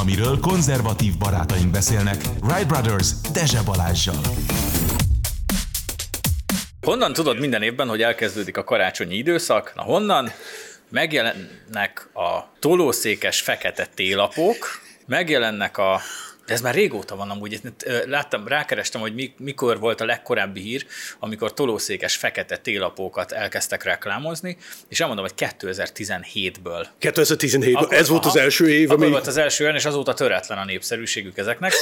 amiről konzervatív barátaink beszélnek. Wright Brothers Dezse Balázsjal. Honnan tudod minden évben, hogy elkezdődik a karácsonyi időszak? Na honnan? Megjelennek a tolószékes fekete télapók, megjelennek a de ez már régóta van amúgy. Láttam, rákerestem, hogy mikor volt a legkorábbi hír, amikor tolószékes fekete télapókat elkezdtek reklámozni, és elmondom, hogy 2017-ből. 2017 ből ez volt az első év, ami... volt az első olyan, és azóta töretlen a népszerűségük ezeknek.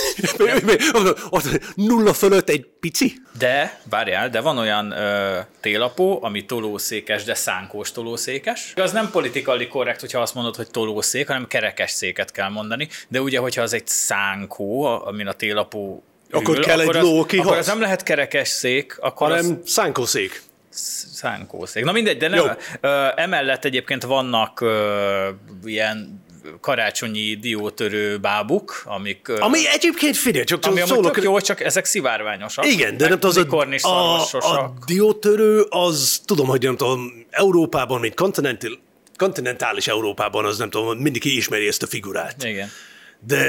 Nulla fölött egy pici? De, várjál, de van olyan ö, télapó, ami tolószékes, de szánkós tolószékes. Az nem politikai korrekt, hogyha azt mondod, hogy tolószék, hanem kerekes széket kell mondani, de ugye, hogyha az egy szánk ló, amin a télapó akkor ül, kell akkor egy ló Akkor az nem lehet kerekes szék, akkor hanem az... szánkószék. Szánkószék. Na mindegy, de nem. Jó. Emellett egyébként vannak ilyen karácsonyi diótörő bábuk, amik... Ami egyébként figyelj, csak ami szólok... Tök jó, csak ezek szivárványosak. Igen, de nem tudom, az a, a, a diótörő, az tudom, hogy nem tudom, Európában, mint kontinentális, kontinentális Európában, az nem tudom, mindig ismeri ezt a figurát. Igen. De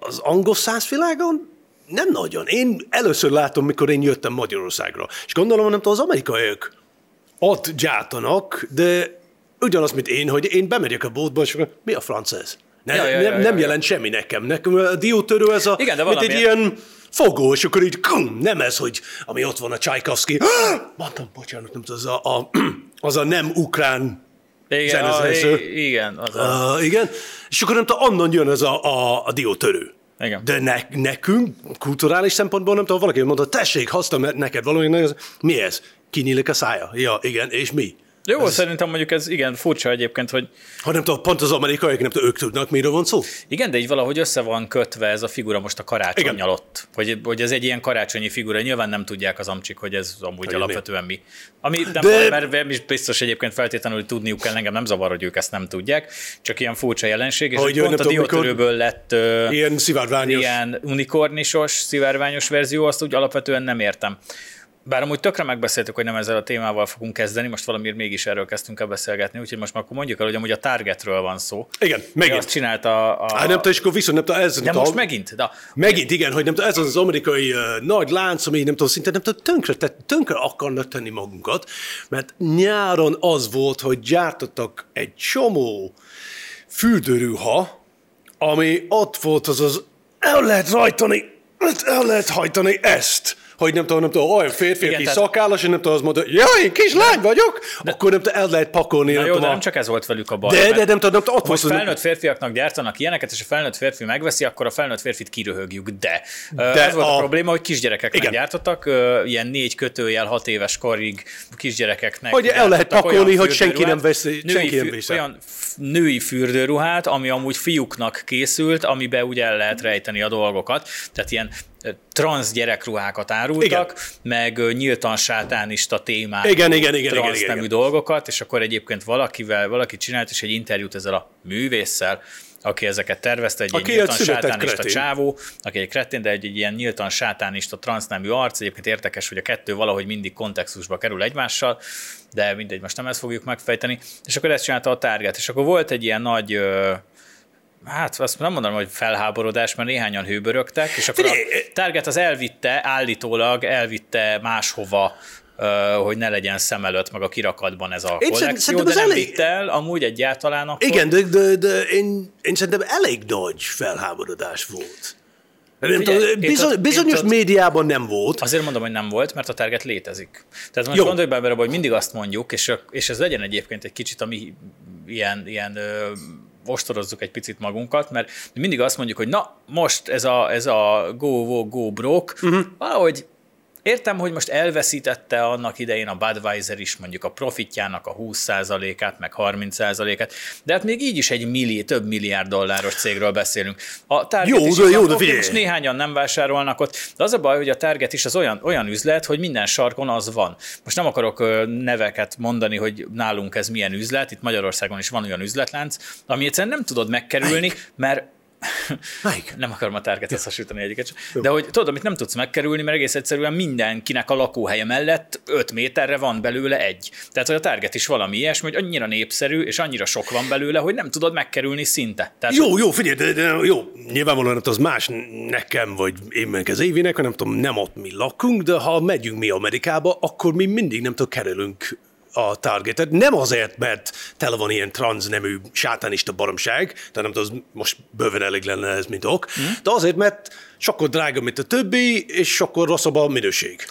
az angol száz világon nem nagyon. Én először látom, mikor én jöttem Magyarországra. És gondolom, nem tudom, az amerikaiak ott gyártanak, de ugyanaz, mint én, hogy én bemegyek a boltba, és mi a franc ez? Ne, ja, ja, ja, nem, nem ja, jelent semmi nekem. Nekem a diótörő ez a, Igen, de mint egy ilyen fogó, és akkor így kum, nem ez, hogy ami ott van a Csajkovszki. Mondtam, bocsánat, nem az a, a, az a nem ukrán igen, a, igen, az a... Uh, igen, és akkor nem tudom, onnan jön ez a, a, a diótörő. Igen. De ne, nekünk, kulturális szempontból nem tudom, valaki mondta, tessék, hasztam neked valami, mi ez? Kinyílik a szája? Ja, igen, és mi? Jó, ez... szerintem mondjuk ez igen furcsa egyébként, hogy... Ha nem tudom, pont az amerikaiak, nem tudom, ők tudnak, miről van szó? Igen, de így valahogy össze van kötve ez a figura most a karácsony alatt. Hogy, hogy ez egy ilyen karácsonyi figura. Nyilván nem tudják az amcsik, hogy ez amúgy hogy alapvetően mi. Ami nem de... baj, mert biztos egyébként feltétlenül tudniuk kell, engem nem zavar, hogy ők ezt nem tudják. Csak ilyen furcsa jelenség, és hogy pont a diótörőből lett ilyen szivárványos. Ilyen unikornisos, szivárványos verzió, azt úgy alapvetően nem értem. Bár amúgy tökre megbeszéltük, hogy nem ezzel a témával fogunk kezdeni, most valamiért mégis erről kezdtünk el beszélgetni, úgyhogy most már akkor mondjuk el, hogy amúgy a Targetről van szó. Igen, megint. Azt csinálta a... Á, nem tudom, és akkor viszont nem tudom, ez... De most a... megint? De... Megint, igen, hogy nem tudom, ez az az amerikai uh, nagy lánc, ami nem tudom, szinte nem tudom, tönkre, tehát tönkre akarnak tenni magunkat, mert nyáron az volt, hogy gyártottak egy csomó fürdőruha, ami ott volt az az, el lehet rajtani, el lehet hajtani ezt hogy nem tudom, nem tudom, olyan férfi, Igen, aki tehát... szakállas, és nem tudom, az mondja, ja, én kislány vagyok, de... akkor nem tudom, el lehet pakolni. Na nem jó, tudom, de nem csak ez volt velük a baj. De, de nem tudom, nem tudom, ott most felnőtt férfiaknak gyártanak ilyeneket, és a felnőtt férfi megveszi, akkor a felnőtt férfit kiröhögjük, de, de ez volt a... a probléma, hogy kisgyerekeknek gyártottak, ilyen négy kötőjel hat éves korig kisgyerekeknek. Hogy el lehet pakolni, hogy senki nem veszi, senki nem veszi. Olyan női fürdőruhát, ami amúgy fiúknak készült, amiben ugye el lehet rejteni a dolgokat. Tehát ilyen transz gyerekruhákat árultak, igen. meg nyíltan sátánista témát, igen, igen, igen, transz igen, nemű dolgokat, és akkor egyébként valakivel, valaki csinált is egy interjút ezzel a művésszel, aki ezeket tervezte, egy aki nyíltan sátánista kretén. csávó, aki egy kretén, de egy, egy ilyen nyíltan sátánista transznemű arc. Egyébként érdekes, hogy a kettő valahogy mindig kontextusba kerül egymással, de mindegy, most nem ezt fogjuk megfejteni. És akkor ezt csinálta a tárgát, és akkor volt egy ilyen nagy Hát azt nem mondom, hogy felháborodás, mert néhányan hőbörögtek, és akkor a Target az elvitte, állítólag elvitte máshova hogy ne legyen szem előtt, meg a kirakatban ez a én kollekció, de nem elég... vitt el amúgy egyáltalán akkor. Igen, de, de, de én, én szerintem elég nagy felháborodás volt. Nem Figyelj, tudom, bizony, bizonyos médiában nem volt. Azért mondom, hogy nem volt, mert a target létezik. Tehát most Jó. gondolj bele, hogy mindig azt mondjuk, és, és ez legyen egyébként egy kicsit a mi ilyen, ilyen ostorozzuk egy picit magunkat, mert mindig azt mondjuk, hogy na, most ez a, ez a go, go, go broke, uh-huh. valahogy Értem, hogy most elveszítette annak idején a Budweiser is mondjuk a profitjának a 20%-át, meg 30%-át, de hát még így is egy millió, több milliárd dolláros cégről beszélünk. A Target jó, is de, jó, de okay, most néhányan nem vásárolnak ott, de az a baj, hogy a Target is az olyan, olyan üzlet, hogy minden sarkon az van. Most nem akarok neveket mondani, hogy nálunk ez milyen üzlet, itt Magyarországon is van olyan üzletlánc, ami egyszerűen nem tudod megkerülni, mert Melyik? nem akarom a target hasonlítani egyiket sem. De hogy tudod, amit nem tudsz megkerülni, mert egész egyszerűen mindenkinek a lakóhelye mellett 5 méterre van belőle egy. Tehát, hogy a target is valami ilyesmi, hogy annyira népszerű, és annyira sok van belőle, hogy nem tudod megkerülni szinte. Tehát, Jó, jó, figyelj, de, de jó, nyilvánvalóan hát az más nekem, vagy én meg az évinek, nem tudom, nem ott mi lakunk, de ha megyünk mi Amerikába, akkor mi mindig nem tudom, kerülünk a targetet. Nem azért, mert tele van ilyen transznemű sátánista baromság, tehát nem tudom, most bőven elég lenne ez, mint ok, mm. de azért, mert sokkal drága, mint a többi, és sokkal rosszabb a minőség.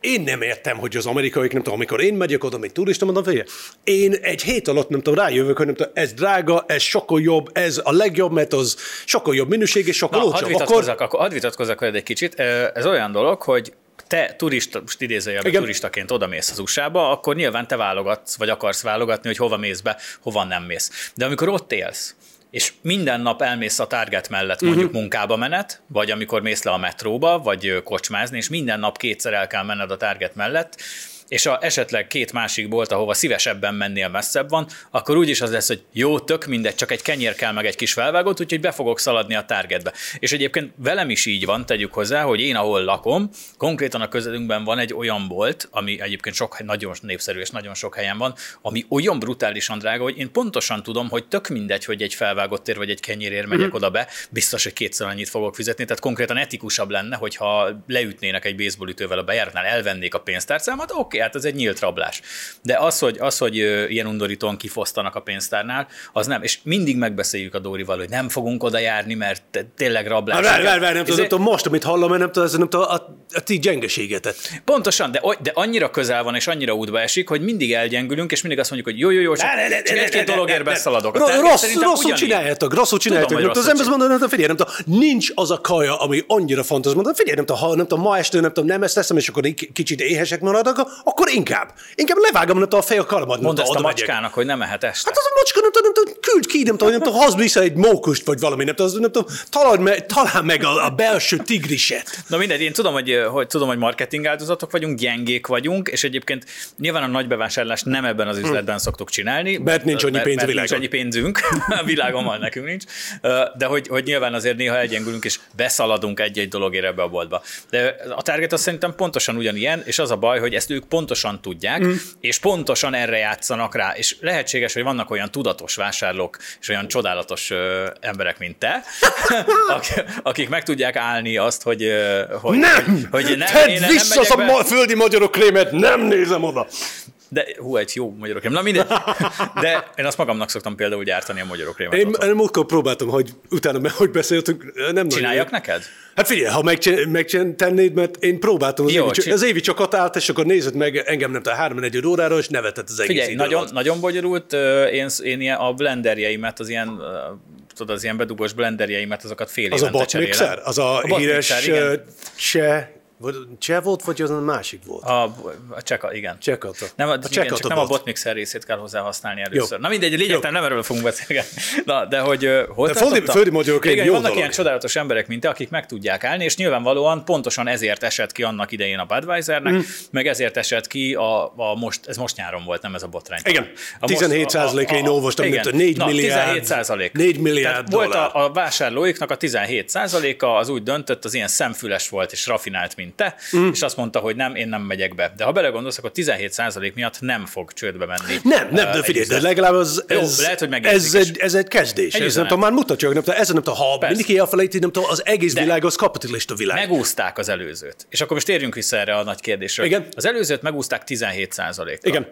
Én nem értem, hogy az amerikaiak, nem tudom, amikor én megyek oda, mint turista, mondom, figyelj, én egy hét alatt, nem tudom, rájövök, hogy nem tudom, ez drága, ez sokkal jobb, ez a legjobb, mert az sokkal jobb minőség, és sokkal Na, hadd olcsóbb. vitatkozzak, Akkor akkor hadd vitatkozzak veled egy kicsit. Ez olyan dolog, hogy te turista, most idézőjelben Igen. turistaként odamész az USA-ba, akkor nyilván te válogatsz, vagy akarsz válogatni, hogy hova mész be, hova nem mész. De amikor ott élsz, és minden nap elmész a Target mellett mondjuk uh-huh. munkába menet, vagy amikor mész le a metróba, vagy kocsmázni, és minden nap kétszer el kell menned a Target mellett, és a esetleg két másik bolt, ahova szívesebben mennél messzebb van, akkor úgyis az lesz, hogy jó, tök mindegy, csak egy kenyér kell meg egy kis felvágót, úgyhogy be fogok szaladni a targetbe. És egyébként velem is így van, tegyük hozzá, hogy én ahol lakom, konkrétan a közelünkben van egy olyan bolt, ami egyébként sok, nagyon népszerű és nagyon sok helyen van, ami olyan brutálisan drága, hogy én pontosan tudom, hogy tök mindegy, hogy egy felvágott ér vagy egy kenyérér megyek mm. oda be, biztos, hogy kétszer annyit fogok fizetni, tehát konkrétan etikusabb lenne, hogyha leütnének egy baseballütővel a bejáratnál, elvennék a pénztárcámat, oké, hát ez egy nyílt rablás. De az, hogy, az, hogy ilyen undorítóan kifosztanak a pénztárnál, az nem. És mindig megbeszéljük a Dórival, hogy nem fogunk oda járni, mert tényleg rablás. Hát várj, várj, várj, nem tudom, nem tudom, most, amit hallom, nem tudom, nem tudom, a, a ti gyengeségetet. Pontosan, de, de annyira közel van, és annyira útba esik, hogy mindig elgyengülünk, és mindig azt mondjuk, hogy jó, jó, jó, csak, egy-két dologért beszaladok. Rosszul csináljátok, rosszul csináljátok. az ember mondja, nem figyelj, nem tudom, nincs az a kaja, ami annyira fontos. Mondom, figyelj, nem tudom, ha nem tudom, ma este nem tudom, nem ezt teszem, és akkor kicsit éhesek maradok, akkor inkább. Inkább levágom, a fej a nem Mondd ezt a oda megyek. macskának, hogy nem ehet este. Hát az a macska, nem tudom, nem tudom, küld ki, nem tudom, nem tudom, hozd vissza egy mókust, vagy valami, nem tudom, nem tudom, talán meg, talán meg a, a belső tigriset. Na mindegy, én tudom, hogy, hogy, tudom, hogy marketing áldozatok vagyunk, gyengék vagyunk, és egyébként nyilván a nagy bevásárlást nem ebben az üzletben szoktuk csinálni. Mert nincs annyi mert, pénz a mert nincs annyi pénzünk, a világon van, nekünk nincs. De hogy, hogy nyilván azért néha elgyengülünk, és beszaladunk egy-egy dologért ebbe a boltba. De a Target az szerintem pontosan ugyanilyen, és az a baj, hogy ezt ők pontosan tudják, mm. és pontosan erre játszanak rá. És lehetséges, hogy vannak olyan tudatos vásárlók, és olyan csodálatos ö, emberek, mint te, akik, akik meg tudják állni azt, hogy, ö, hogy, Nem! hogy, hogy nem, Tedd én nem vissza az a ma- földi magyarok krémet, nem nézem oda. De hú, egy jó magyarokrém. Na mindegy. De én azt magamnak szoktam például gyártani a magyarokrémet. Én, otthon. én múltkor próbáltam, hogy utána, mert hogy beszéltünk, nem nagyon- Csináljak neked? Hát figyelj, ha megcsin- megtennéd, mert én próbáltam, az, Jó, évi, csin- az évi csak ott állt, és akkor nézett meg engem nem tudom, három egy órára, és nevetett az egész Figyelj, nagyon, alatt. nagyon bonyolult. Én, én ilyen, a blenderjeimet, az ilyen, tudod, az ilyen bedugós blenderjeimet, azokat fél Az a cserélem. botmixer? Az a, botmixer, híres cseh, cseh volt, vagy az a másik volt? A, a cseka, igen. Csekata. Nem, a, A igen, csak nem a bot. botmixer részét kell hozzá használni először. Jó. Na mindegy, lényegtelen nem erről fogunk beszélni. Na, de hogy ö, hol De földi- földi magyarokrém Igen, jó vannak dolog. ilyen csodálatos emberek, mint te, akik meg tudják állni, és nyilvánvalóan pontosan ezért esett ki annak idején a Budweisernek, mm. meg ezért esett ki a, a most, ez most nyáron volt, nem ez a botrány. Igen, A most- 17 százalék, én olvastam, igen. mint a 4 Na, milliárd. 17 százalék. 4 milliárd Volt dollár. a, a vásárlóiknak a 17 százaléka, az úgy döntött, az ilyen szemfüles volt és rafinált, mint te, mm. és azt mondta, hogy nem, én nem megyek be. De ha belegondolsz, akkor 17 százalék miatt nem fog csődbe menni. Nem, nem, de figyelj, de legalább az, Jó, ez, lehet, hogy ez, egy, ez egy kezdés. Egy ez nem tudom, már mutatja, nem tudom, ez nem tudom, ha Persze. mindenki elfelejti, nem tudom, az egész De- világ az kapitalista világ. Megúzták az előzőt. És akkor most térjünk vissza erre a nagy kérdésre. Igen. Az előzőt megúzták 17 százalékra. Igen.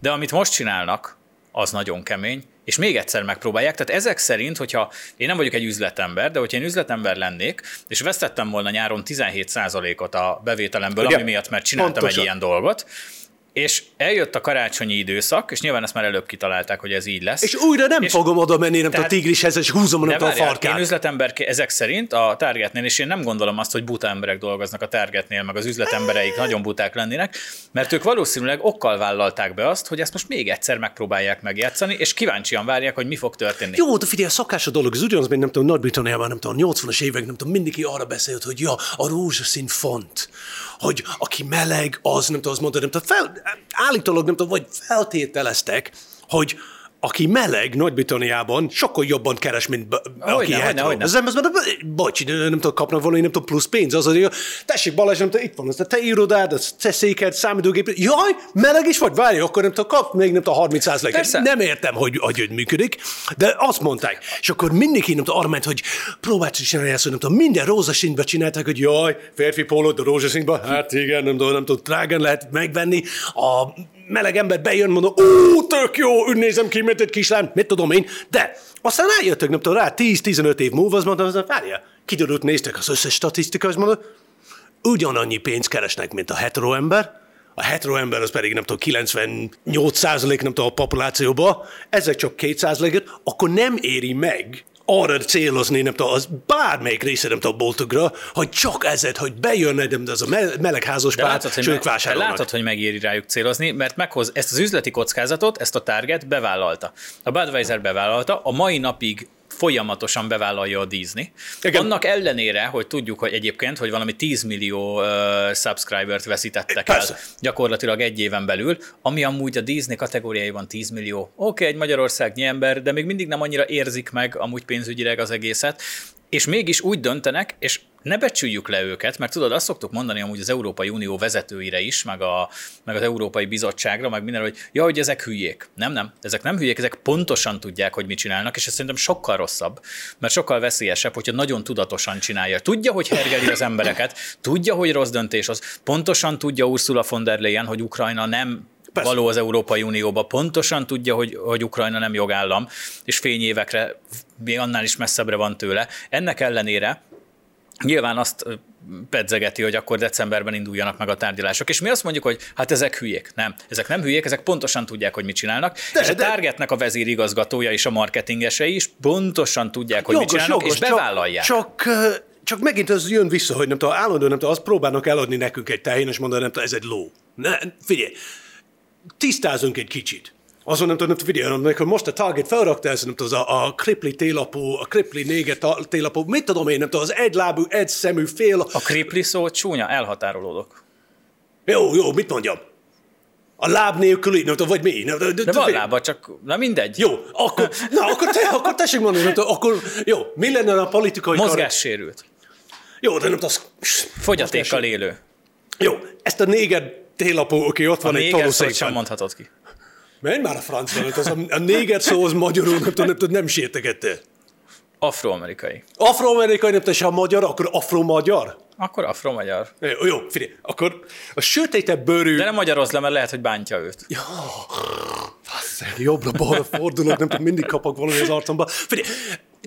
De amit most csinálnak, az nagyon kemény, és még egyszer megpróbálják. Tehát ezek szerint, hogyha én nem vagyok egy üzletember, de hogyha én üzletember lennék, és vesztettem volna nyáron 17%-ot a bevételemből, Igen. ami miatt, mert csináltam Pontosan. egy ilyen dolgot, és eljött a karácsonyi időszak, és nyilván ezt már előbb kitalálták, hogy ez így lesz. És újra nem És- fogom oda menni, nem tudom, a Tehát- tigrishez, és húzom, nem a várjál, én farkát. üzletember ezek szerint a Targetnél, és én nem gondolom azt, hogy buta emberek dolgoznak a Targetnél, meg az üzletembereik nagyon buták lennének, mert ők valószínűleg okkal vállalták be azt, hogy ezt most még egyszer megpróbálják megjátszani, és kíváncsian várják, hogy mi fog történni. Jó, de figyelj, a szakás a dolog, ez ugyanaz, mint nem tudom, Nagy-Britanniában, nem tudom, 80-as évek, nem tudom, mindenki arra beszélt, hogy ja, a rózsaszín font, hogy aki meleg, az, nem tudom, azt mondta, nem tudom, fel, állítólag, nem tudom, vagy feltételeztek, hogy aki meleg Nagy-Britanniában, sokkal jobban keres, mint b- aki hogyne, hetero. hogyne. Ez ez, bocs, nem tudom, kapnak valami, nem tudom, plusz pénz. Az, hogy tessék Balázs, nem tudom, itt van, ez a te irodád, a te széked, számítógép. Jaj, meleg is vagy, várj, akkor nem tudom, kap még nem tudom, 30 Persze. Nem értem, hogy, hogy hogy működik, de azt mondták. És akkor mindenki nem tudom, arra ment, hogy próbált csinálni ezt, hogy nem tudom, minden rózsaszínbe csinálták, hogy jaj, férfi pólót, de rózsaszínbe, hát igen, nem tudom, nem tudom, drágán lehet megvenni. A meleg ember bejön, mondom, ó, tök jó, nézem ki, mint egy kislány, mit tudom én, de aztán rájöttök, nem tudom, rá 10-15 év múlva, azt mondtam, hogy várja, kiderült, néztek az összes statisztika, azt mondom, ugyanannyi pénzt keresnek, mint a hetero ember, a hetero ember az pedig nem tudom, 98 százalék nem tudom a populációban, ezek csak 2 százalékot, akkor nem éri meg arra célozni, nem tudom, az bármelyik része, nem tudom, a boltokra, hogy csak ezért, hogy bejön, nem az a me- melegházas pár, látod, és ők vásárolnak. látod, hogy megéri rájuk célozni, mert meghoz ezt az üzleti kockázatot, ezt a Target bevállalta. A Budweiser bevállalta, a mai napig folyamatosan bevállalja a Disney. Igen. Annak ellenére, hogy tudjuk, hogy egyébként, hogy valami 10 millió uh, subscribert veszítettek Persze. el gyakorlatilag egy éven belül, ami amúgy a Disney kategóriájában 10 millió. Oké, okay, egy magyarországnyi ember, de még mindig nem annyira érzik meg amúgy pénzügyileg az egészet, és mégis úgy döntenek, és ne becsüljük le őket, mert tudod, azt szoktuk mondani amúgy az Európai Unió vezetőire is, meg, a, meg az Európai Bizottságra, meg minden, hogy ja, hogy ezek hülyék. Nem, nem, ezek nem hülyék, ezek pontosan tudják, hogy mit csinálnak, és ez szerintem sokkal rosszabb, mert sokkal veszélyesebb, hogyha nagyon tudatosan csinálja. Tudja, hogy hergeli az embereket, tudja, hogy rossz döntés az, pontosan tudja Ursula von der Leyen, hogy Ukrajna nem Persze. való az Európai Unióba, pontosan tudja, hogy, hogy Ukrajna nem jogállam, és fényévekre, még annál is messzebbre van tőle. Ennek ellenére nyilván azt pedzegeti, hogy akkor decemberben induljanak meg a tárgyalások. És mi azt mondjuk, hogy hát ezek hülyék. Nem, ezek nem hülyék, ezek pontosan tudják, hogy mit csinálnak. De- és a de- Targetnek a vezérigazgatója és a marketingesei is pontosan tudják, hogy mit csinálnak, és bevállalják. Csak, csak, csak megint az jön vissza, hogy nem tudom, állandóan nem tudom, azt próbálnak eladni nekünk egy tehén, és mondani, nem tudom, ez egy ló. Ne, figyelj, tisztázunk egy kicsit. Azon nem tudom, figyelj, amikor most a Target felrakta ezt, nem tudom, a, a kripli télapú, a kripli néger ta- télapú, mit tudom én, nem tudom, az egylábú, egy szemű, fél, A kripli szó csúnya, elhatárolódok. jó, jó, mit mondjam? A láb nélküli, nem tudom, vagy mi? Nem, de, De van lába, csak na mindegy. Jó, akkor, na, akkor, te, akkor tessék mondani, nem tudom, akkor, jó, mi lenne a politikai... kar- Mozgássérült. Jó, de nem tudom, az, Fogyatékkal élő. Jó, ezt a néger télapó, aki ott A van egy szót sem mondhatod ki. Menj már a francba, az a, a néger szó az magyarul, nem tudom, nem, nem sértegette. Afroamerikai. Afroamerikai, nem tudom, se a magyar, akkor afro-magyar. Akkor afro-magyar. Jó, jó, figyelj, akkor a sötétebb bőrű... De nem magyaroz le, mert lehet, hogy bántja őt. jobbra-balra fordulok, nem tudom, mindig kapok valami az arcomba. Figyelj,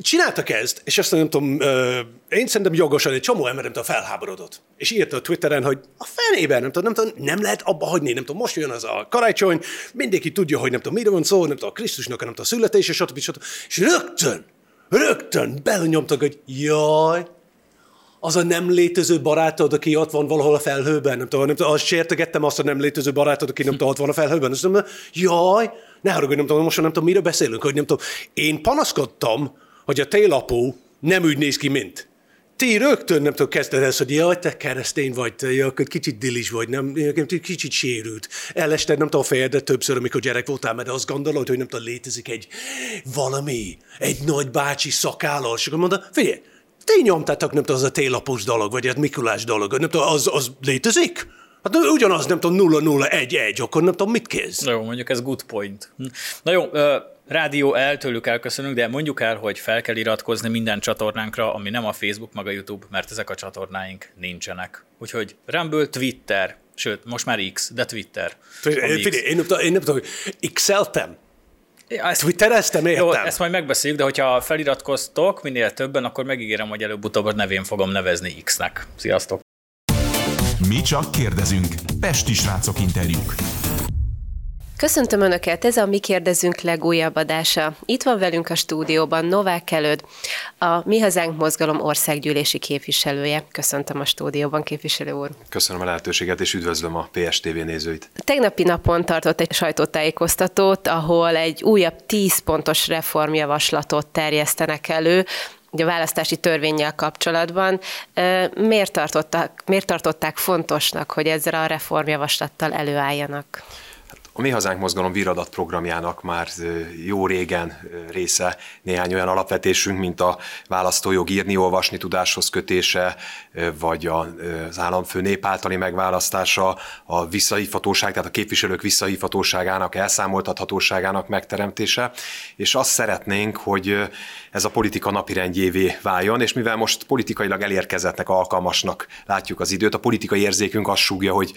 csináltak ezt, és azt nem tudom, ö, én szerintem jogosan egy csomó ember nem tudom, felháborodott. És írta a Twitteren, hogy a fenében, nem tudom, nem, tudom, nem lehet abba hagyni, nem tudom, most jön az a karácsony, mindenki tudja, hogy nem tudom, mire van szó, nem tudom, a Krisztusnak nem tudom, a születése, stb. stb. És rögtön, rögtön belenyomtak, hogy jaj, az a nem létező barátod, aki ott van valahol a felhőben, nem tudom, nem tudom, azt sértegettem azt a nem létező barátod, aki nem tudom, ott van a felhőben. Azt mondom, jaj, ne haragudj, nem tudom, most nem tudom, miről beszélünk, hogy nem tudom. Én panaszkodtam, hogy a télapó nem úgy néz ki, mint. Ti rögtön nem tudom, kezdted ezt, hogy jaj, te keresztény vagy, te jaj, kicsit dilis vagy, nem, kicsit sérült. Elested, nem tudom, a fejedre többször, amikor gyerek voltál, mert azt gondolod, hogy nem tudom, létezik egy valami, egy nagy bácsi szakállal, és akkor mondta, figyelj, ti nyomtátok, nem tudom, az a télapos dolog, vagy a Mikulás dolog, nem tudom, az, az létezik? Hát ugyanaz, nem tudom, 0-0-1-1, akkor nem tudom, mit. Na jó, mondjuk ez good point. Na jó, ö, rádió el, tőlük elköszönünk, de mondjuk el, hogy fel kell iratkozni minden csatornánkra, ami nem a Facebook, meg a YouTube, mert ezek a csatornáink nincsenek. Úgyhogy Rumble, Twitter, sőt, most már X, de Twitter. Figyelj, én nem tudom, én nem tudom, Exceltem, Ja, ezt, Twittereztem, értem. jó, ezt majd megbeszéljük, de hogyha feliratkoztok minél többen, akkor megígérem, hogy előbb-utóbb a nevén fogom nevezni X-nek. Sziasztok! Mi csak kérdezünk. Pesti srácok interjúk. Köszöntöm Önöket, ez a Mi Kérdezünk legújabb adása. Itt van velünk a stúdióban Novák Előd, a Mi Hazánk Mozgalom országgyűlési képviselője. Köszöntöm a stúdióban, képviselő úr. Köszönöm a lehetőséget, és üdvözlöm a PSTV nézőit. Tegnapi napon tartott egy sajtótájékoztatót, ahol egy újabb 10 pontos reformjavaslatot terjesztenek elő, a választási törvényel kapcsolatban. Miért tartották, miért tartották fontosnak, hogy ezzel a reformjavaslattal előálljanak? A Mi Hazánk Mozgalom viradat programjának már jó régen része. Néhány olyan alapvetésünk, mint a választójog írni, olvasni tudáshoz kötése, vagy az államfő nép általi megválasztása, a visszahívhatóság, tehát a képviselők visszahívhatóságának, elszámoltathatóságának megteremtése, és azt szeretnénk, hogy ez a politika napirendjévé váljon, és mivel most politikailag elérkezettnek, alkalmasnak látjuk az időt, a politikai érzékünk azt súgja, hogy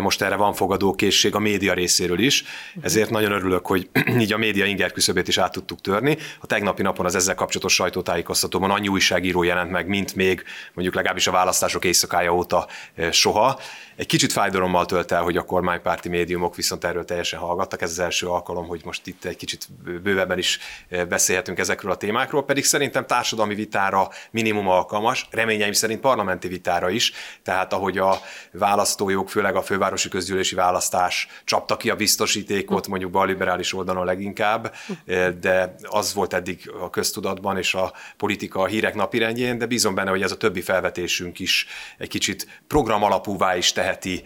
most erre van fogadókészség a média részéről is, ezért nagyon örülök, hogy így a média inger küszöbét is át tudtuk törni. A tegnapi napon az ezzel kapcsolatos sajtótájékoztatóban annyi újságíró jelent meg, mint még mondjuk legalábbis a választások éjszakája óta eh, soha. Egy kicsit fájdalommal tölt el, hogy a kormánypárti médiumok viszont erről teljesen hallgattak. Ez az első alkalom, hogy most itt egy kicsit bővebben is eh, beszélhetünk ezekről a témákról, pedig szerintem társadalmi vitára minimum alkalmas, reményeim szerint parlamenti vitára is, tehát ahogy a választójog, főleg a fővárosi közgyűlési választás csapta ki a biztosítékot, mondjuk balliberális oldalon leginkább, eh, de az volt eddig a köztudatban és a politika a hírek napirendjén, de bízom benne, hogy ez a többi felvetésünk is egy kicsit program alapúvá is teheti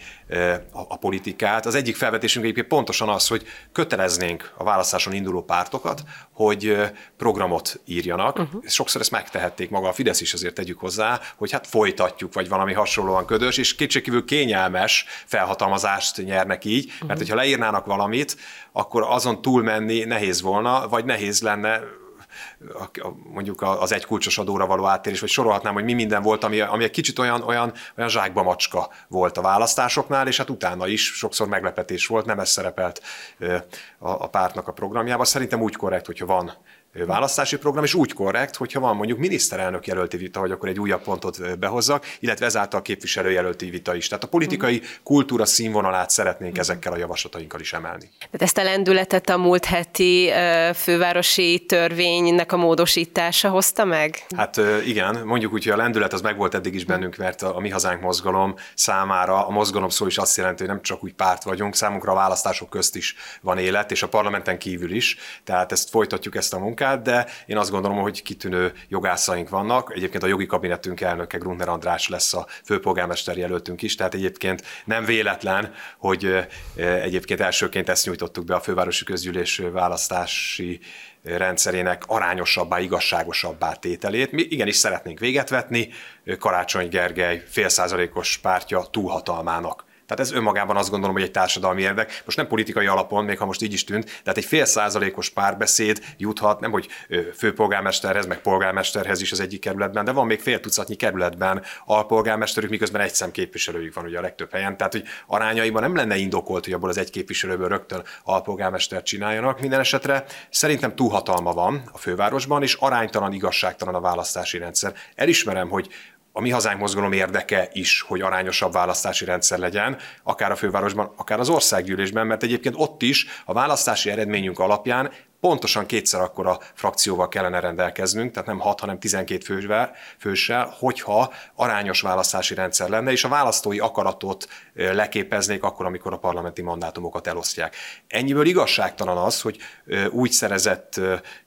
a politikát. Az egyik felvetésünk egyébként pontosan az, hogy köteleznénk a választáson induló pártokat, hogy programot írjanak. Uh-huh. Sokszor ezt megtehették maga a Fidesz is, azért tegyük hozzá, hogy hát folytatjuk, vagy valami hasonlóan ködös, és kétségkívül kényelmes felhatalmazást nyernek így, mert uh-huh. hogyha leírnának valamit, akkor azon túlmenni nehéz volna, vagy nehéz lenne mondjuk az egy kulcsos adóra való áttérés, vagy sorolhatnám, hogy mi minden volt, ami, ami egy kicsit olyan, olyan, olyan zsákba macska volt a választásoknál, és hát utána is sokszor meglepetés volt, nem ez szerepelt a, a pártnak a programjában. Szerintem úgy korrekt, hogyha van választási program, és úgy korrekt, hogyha van mondjuk miniszterelnök jelölti vita, hogy akkor egy újabb pontot behozzak, illetve ezáltal képviselőjelölti vita is. Tehát a politikai kultúra színvonalát szeretnénk ezekkel a javaslatainkkal is emelni. Tehát ezt a lendületet a múlt heti fővárosi törvénynek a módosítása hozta meg? Hát igen, mondjuk úgy, hogy a lendület az megvolt eddig is bennünk, mert a, a Mi Hazánk mozgalom számára a mozgalom szó is azt jelenti, hogy nem csak úgy párt vagyunk, számunkra a választások közt is van élet, és a parlamenten kívül is. Tehát ezt folytatjuk ezt a munkát munkát, de én azt gondolom, hogy kitűnő jogászaink vannak. Egyébként a jogi kabinettünk elnöke Gruner András lesz a főpolgármester jelöltünk is, tehát egyébként nem véletlen, hogy egyébként elsőként ezt nyújtottuk be a fővárosi közgyűlés választási rendszerének arányosabbá, igazságosabbá tételét. Mi igenis szeretnénk véget vetni Karácsony Gergely félszázalékos pártja túlhatalmának. Tehát ez önmagában azt gondolom, hogy egy társadalmi érdek. Most nem politikai alapon, még ha most így is tűnt, tehát egy fél százalékos párbeszéd juthat, nem hogy főpolgármesterhez, meg polgármesterhez is az egyik kerületben, de van még fél tucatnyi kerületben alpolgármesterük, miközben egy szem képviselőjük van ugye a legtöbb helyen. Tehát, hogy arányaiban nem lenne indokolt, hogy abból az egy képviselőből rögtön alpolgármestert csináljanak. Minden esetre szerintem túlhatalma van a fővárosban, és aránytalan, igazságtalan a választási rendszer. Elismerem, hogy a mi hazánk mozgalom érdeke is, hogy arányosabb választási rendszer legyen, akár a fővárosban, akár az országgyűlésben, mert egyébként ott is a választási eredményünk alapján pontosan kétszer akkora frakcióval kellene rendelkeznünk, tehát nem 6, hanem 12 fősvel, főssel, hogyha arányos választási rendszer lenne, és a választói akaratot leképeznék akkor, amikor a parlamenti mandátumokat elosztják. Ennyiből igazságtalan az, hogy úgy szerezett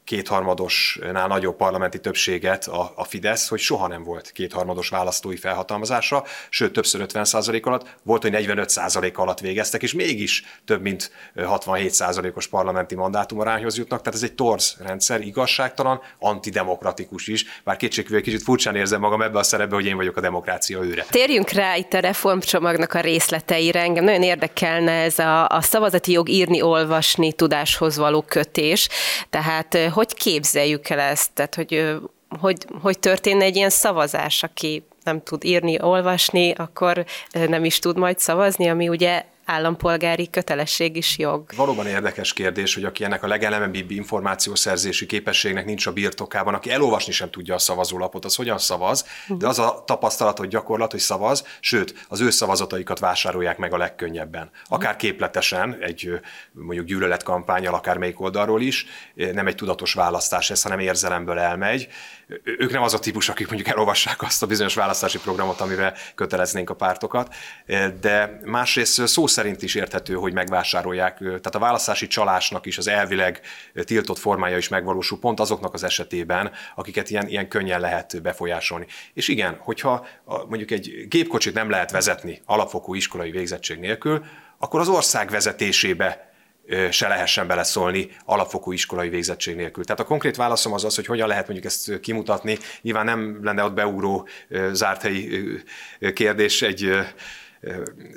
kétharmadosnál nagyobb parlamenti többséget a, a Fidesz, hogy soha nem volt kétharmados választói felhatalmazása, sőt többször 50% alatt, volt, hogy 45% alatt végeztek, és mégis több mint 67% os parlamenti mandátumarányhoz jutnak, tehát ez egy torz rendszer, igazságtalan, antidemokratikus is, bár kétségkívül kicsit furcsán érzem magam ebbe a szerepbe, hogy én vagyok a demokrácia őre. Térjünk rá itt a reformcsomagnak a részleteire. Engem nagyon érdekelne ez a, a szavazati jog írni, olvasni, tudáshoz való kötés. Tehát hogy képzeljük el ezt? Tehát, hogy hogy, hogy történne egy ilyen szavazás, aki nem tud írni, olvasni, akkor nem is tud majd szavazni, ami ugye állampolgári kötelesség is jog. Valóban érdekes kérdés, hogy aki ennek a legelemebbi információszerzési képességnek nincs a birtokában, aki elolvasni sem tudja a szavazólapot, az hogyan szavaz, de az a tapasztalat, hogy gyakorlat, hogy szavaz, sőt, az ő szavazataikat vásárolják meg a legkönnyebben. Akár képletesen, egy mondjuk gyűlöletkampányal, akár melyik oldalról is, nem egy tudatos választás ez, hanem érzelemből elmegy. Ők nem az a típus, akik mondjuk elolvassák azt a bizonyos választási programot, amivel köteleznénk a pártokat, de másrészt szó szerint is érthető, hogy megvásárolják. Tehát a választási csalásnak is az elvileg tiltott formája is megvalósul pont azoknak az esetében, akiket ilyen, ilyen könnyen lehet befolyásolni. És igen, hogyha mondjuk egy gépkocsit nem lehet vezetni alapfokú iskolai végzettség nélkül, akkor az ország vezetésébe se lehessen beleszólni alapfokú iskolai végzettség nélkül. Tehát a konkrét válaszom az az, hogy hogyan lehet mondjuk ezt kimutatni. Nyilván nem lenne ott beugró zárt helyi kérdés egy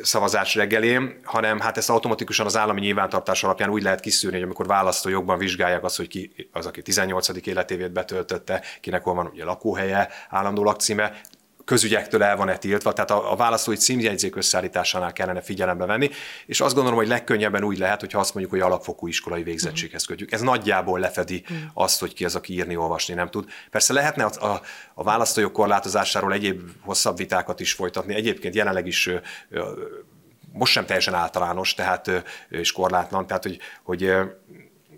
szavazás reggelén, hanem hát ezt automatikusan az állami nyilvántartás alapján úgy lehet kiszűrni, hogy amikor választójogban vizsgálják azt, hogy ki az, aki 18. életévét betöltötte, kinek hol van ugye lakóhelye, állandó lakcíme, közügyektől el van-e tiltva, tehát a, a választói címjegyzék összeállításánál kellene figyelembe venni, és azt gondolom, hogy legkönnyebben úgy lehet, hogyha azt mondjuk, hogy alapfokú iskolai végzettséghez kötjük. Ez nagyjából lefedi mm. azt, hogy ki az, aki írni, olvasni nem tud. Persze lehetne a, a, a választójog korlátozásáról egyéb hosszabb vitákat is folytatni. Egyébként jelenleg is most sem teljesen általános, tehát és korlátlan, tehát hogy, hogy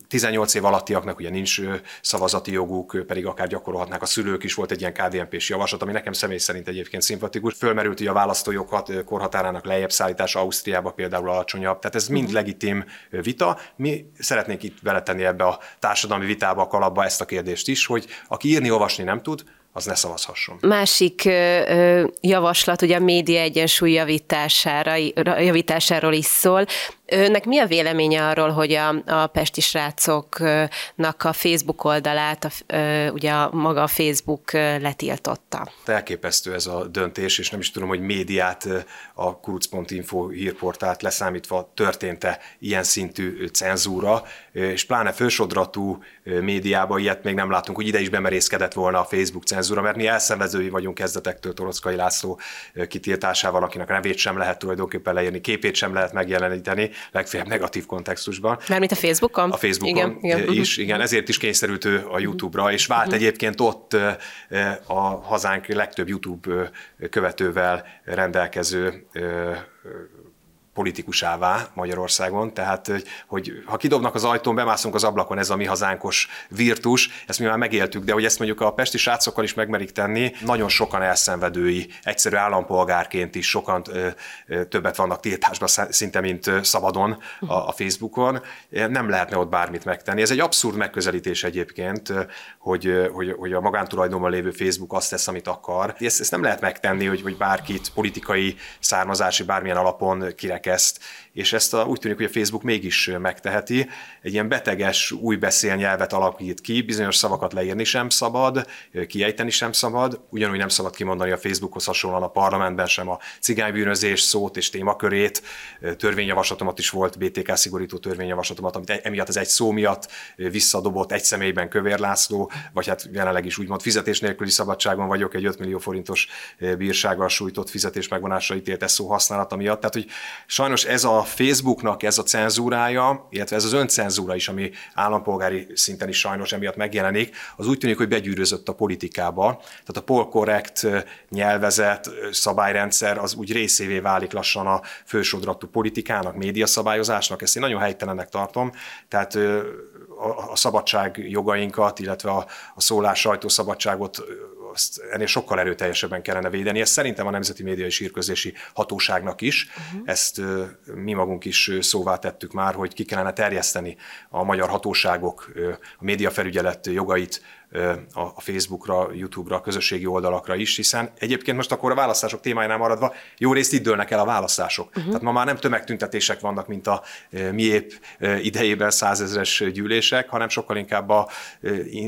18 év alattiaknak ugye nincs szavazati joguk, pedig akár gyakorolhatnák a szülők is, volt egy ilyen KDNP-s javaslat, ami nekem személy szerint egyébként szimpatikus. Fölmerült ugye a választójog korhatárának lejjebb szállítása Ausztriába például alacsonyabb. Tehát ez mind mhm. legitim vita. Mi szeretnénk itt beletenni ebbe a társadalmi vitába, a kalapba ezt a kérdést is, hogy aki írni, olvasni nem tud, az ne szavazhasson. Másik ö, javaslat ugye a média egyensúly javítására, javításáról is szól. Önnek mi a véleménye arról, hogy a, a Pesti srácoknak a Facebook oldalát, a, ugye maga a Facebook letiltotta? Elképesztő ez a döntés, és nem is tudom, hogy médiát, a kuruc.info hírportált leszámítva történt-e ilyen szintű cenzúra, és pláne fősodratú médiában ilyet még nem látunk, hogy ide is bemerészkedett volna a Facebook cenzúra, mert mi elszenvezői vagyunk kezdetektől Torockai László kitiltásával, akinek a nevét sem lehet tulajdonképpen leírni, képét sem lehet megjeleníteni, legfeljebb negatív kontextusban. Mármint a Facebookon? A Facebookon igen, igen. is, igen, ezért is kényszerült ő a YouTube-ra, és vált uh-huh. egyébként ott a hazánk legtöbb YouTube követővel rendelkező politikusává Magyarországon, tehát hogy ha kidobnak az ajtón, bemászunk az ablakon, ez a mi hazánkos virtus, ezt mi már megéltük, de hogy ezt mondjuk a pesti srácokkal is megmerik tenni, nagyon sokan elszenvedői, egyszerű állampolgárként is sokan ö, ö, többet vannak tiltásban szinte, mint szabadon a, a Facebookon, nem lehetne ott bármit megtenni. Ez egy abszurd megközelítés egyébként, hogy, hogy, hogy a magántulajdonban lévő Facebook azt tesz, amit akar. Ezt, ezt nem lehet megtenni, hogy, hogy bárkit politikai származási bármilyen alapon kirek ezt, és ezt a, úgy tűnik, hogy a Facebook mégis megteheti. Egy ilyen beteges új beszélnyelvet alakít ki, bizonyos szavakat leírni sem szabad, kiejteni sem szabad, ugyanúgy nem szabad kimondani a Facebookhoz hasonlóan a parlamentben sem a cigánybűnözés szót és témakörét. Törvényjavaslatomat is volt, BTK szigorító törvényjavaslatomat, amit emiatt az egy szó miatt visszadobott egy személyben Kövér László, vagy hát jelenleg is úgymond fizetés nélküli szabadságon vagyok, egy 5 millió forintos bírsággal sújtott fizetés megvonásra ítélt szó használata miatt. Tehát, hogy sajnos ez a Facebooknak ez a cenzúrája, illetve ez az öncenzúra is, ami állampolgári szinten is sajnos emiatt megjelenik, az úgy tűnik, hogy begyűrözött a politikába. Tehát a polkorrekt nyelvezet, szabályrendszer az úgy részévé válik lassan a fősodratú politikának, médiaszabályozásnak. Ezt én nagyon helytelennek tartom. Tehát a szabadság jogainkat, illetve a, a szólás sajtószabadságot azt ennél sokkal erőteljesebben kellene védeni. Ez szerintem a Nemzeti Média és Hírközlési Hatóságnak is. Uh-huh. Ezt mi magunk is szóvá tettük már, hogy ki kellene terjeszteni a magyar hatóságok a médiafelügyelet jogait a Facebookra, YouTube-ra, a közösségi oldalakra is, hiszen egyébként most akkor a választások témájánál maradva jó részt itt dőlnek el a választások. Uh-huh. Tehát ma már nem tömegtüntetések vannak, mint a miép idejében százezres gyűlések, hanem sokkal inkább a,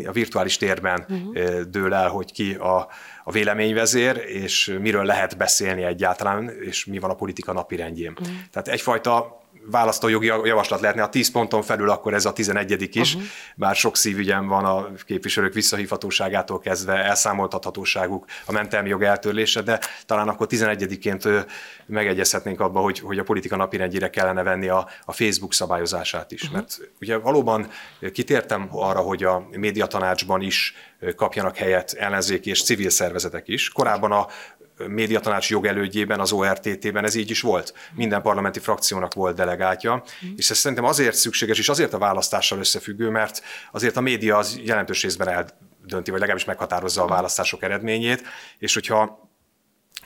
a virtuális térben uh-huh. dől el, hogy ki a, a véleményvezér, és miről lehet beszélni egyáltalán, és mi van a politika napirendjén. Uh-huh. Tehát egyfajta választójogi javaslat lehetne a 10 ponton felül, akkor ez a 11 is, uh-huh. bár sok szívügyem van a képviselők visszahívhatóságától kezdve, elszámoltathatóságuk, a mentelmi jog eltörlése, de talán akkor 11-ként megegyezhetnénk abba, hogy, hogy a politika napirendjére kellene venni a, a Facebook szabályozását is. Uh-huh. Mert ugye valóban kitértem arra, hogy a médiatanácsban is kapjanak helyet ellenzéki és civil szervezetek is. Korábban a médiatanács jogelődjében, az ORTT-ben ez így is volt. Minden parlamenti frakciónak volt delegátja, és ez szerintem azért szükséges, és azért a választással összefüggő, mert azért a média az jelentős részben eldönti, vagy legalábbis meghatározza a választások eredményét, és hogyha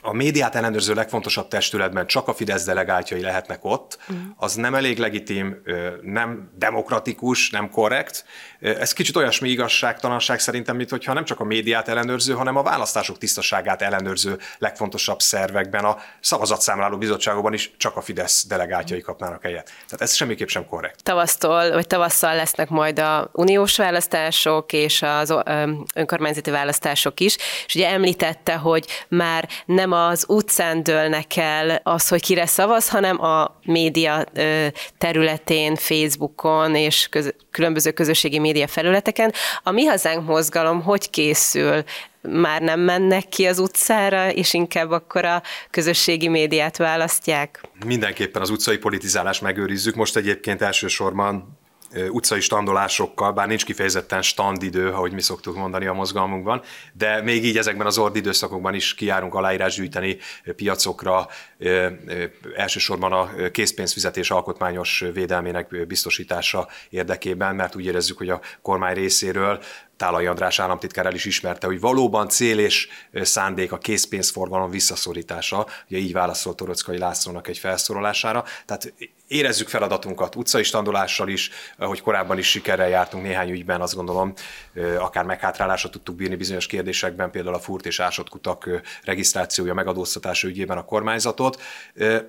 a médiát ellenőrző legfontosabb testületben csak a Fidesz delegáltjai lehetnek ott, az nem elég legitim, nem demokratikus, nem korrekt. Ez kicsit olyasmi igazságtalanság szerintem, mint hogyha nem csak a médiát ellenőrző, hanem a választások tisztaságát ellenőrző legfontosabb szervekben, a szavazatszámláló bizottságokban is csak a Fidesz delegáltjai kapnának helyet. Tehát ez semmiképp sem korrekt. Tavasztól, vagy tavasszal lesznek majd a uniós választások és az önkormányzati választások is, és ugye említette, hogy már nem nem az utcán dőlnek el az, hogy kire szavaz, hanem a média területén, Facebookon és köz- különböző közösségi média felületeken. A Mi Hazánk mozgalom hogy készül? Már nem mennek ki az utcára, és inkább akkor a közösségi médiát választják? Mindenképpen az utcai politizálást megőrizzük. Most egyébként elsősorban utcai standolásokkal, bár nincs kifejezetten standidő, ahogy mi szoktuk mondani a mozgalmunkban, de még így ezekben az ordi időszakokban is kijárunk aláírás gyűjteni piacokra, elsősorban a készpénzfizetés alkotmányos védelmének biztosítása érdekében, mert úgy érezzük, hogy a kormány részéről Tálai András államtitkár el is ismerte, hogy valóban cél és szándék a készpénzforgalom visszaszorítása. Ugye így válaszolt Torockai Lászlónak egy felszólalására. Tehát érezzük feladatunkat utcai standolással is, hogy korábban is sikerrel jártunk néhány ügyben, azt gondolom, akár meghátrálásra tudtuk bírni bizonyos kérdésekben, például a furt és ásott kutak regisztrációja, megadóztatása ügyében a kormányzatot.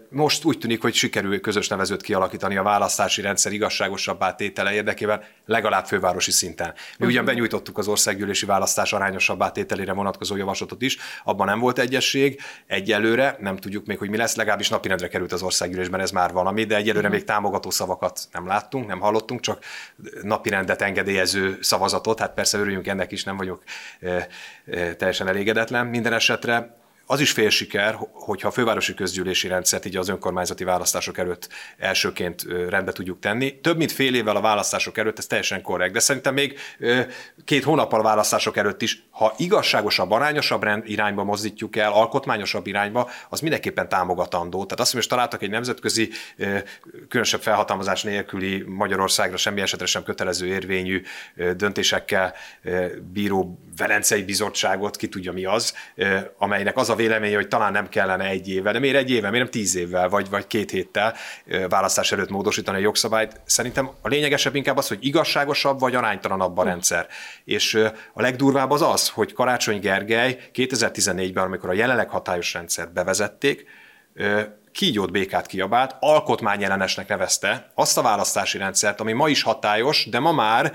Most úgy tűnik, hogy sikerül közös nevezőt kialakítani a választási rendszer igazságosabbá tétele érdekében, legalább fővárosi szinten. Mi ugyan benyújtottuk az országgyűlési választás arányosabb átételére vonatkozó javaslatot is, abban nem volt egyesség, egyelőre nem tudjuk még, hogy mi lesz, legalábbis napirendre került az országgyűlésben, ez már valami, de egyelőre uh-huh. még támogató szavakat nem láttunk, nem hallottunk, csak napirendet engedélyező szavazatot, hát persze örüljünk ennek is, nem vagyok e, e, teljesen elégedetlen. Minden esetre az is fél siker, hogyha a fővárosi közgyűlési rendszert így az önkormányzati választások előtt elsőként rendbe tudjuk tenni. Több mint fél évvel a választások előtt, ez teljesen korrekt, de szerintem még két hónappal a választások előtt is, ha igazságosabb, arányosabb rend irányba mozdítjuk el, alkotmányosabb irányba, az mindenképpen támogatandó. Tehát azt, hogy most találtak egy nemzetközi, különösebb felhatalmazás nélküli Magyarországra semmi esetre sem kötelező érvényű döntésekkel bíró Velencei Bizottságot, ki tudja mi az, amelynek az a véleménye, hogy talán nem kellene egy évvel, de miért egy évvel, miért nem tíz évvel, vagy, vagy két héttel választás előtt módosítani a jogszabályt. Szerintem a lényegesebb inkább az, hogy igazságosabb vagy aránytalanabb a rendszer. És a legdurvább az az, hogy Karácsony Gergely 2014-ben, amikor a jelenleg hatályos rendszert bevezették, kígyót békát kiabált, alkotmányellenesnek nevezte azt a választási rendszert, ami ma is hatályos, de ma már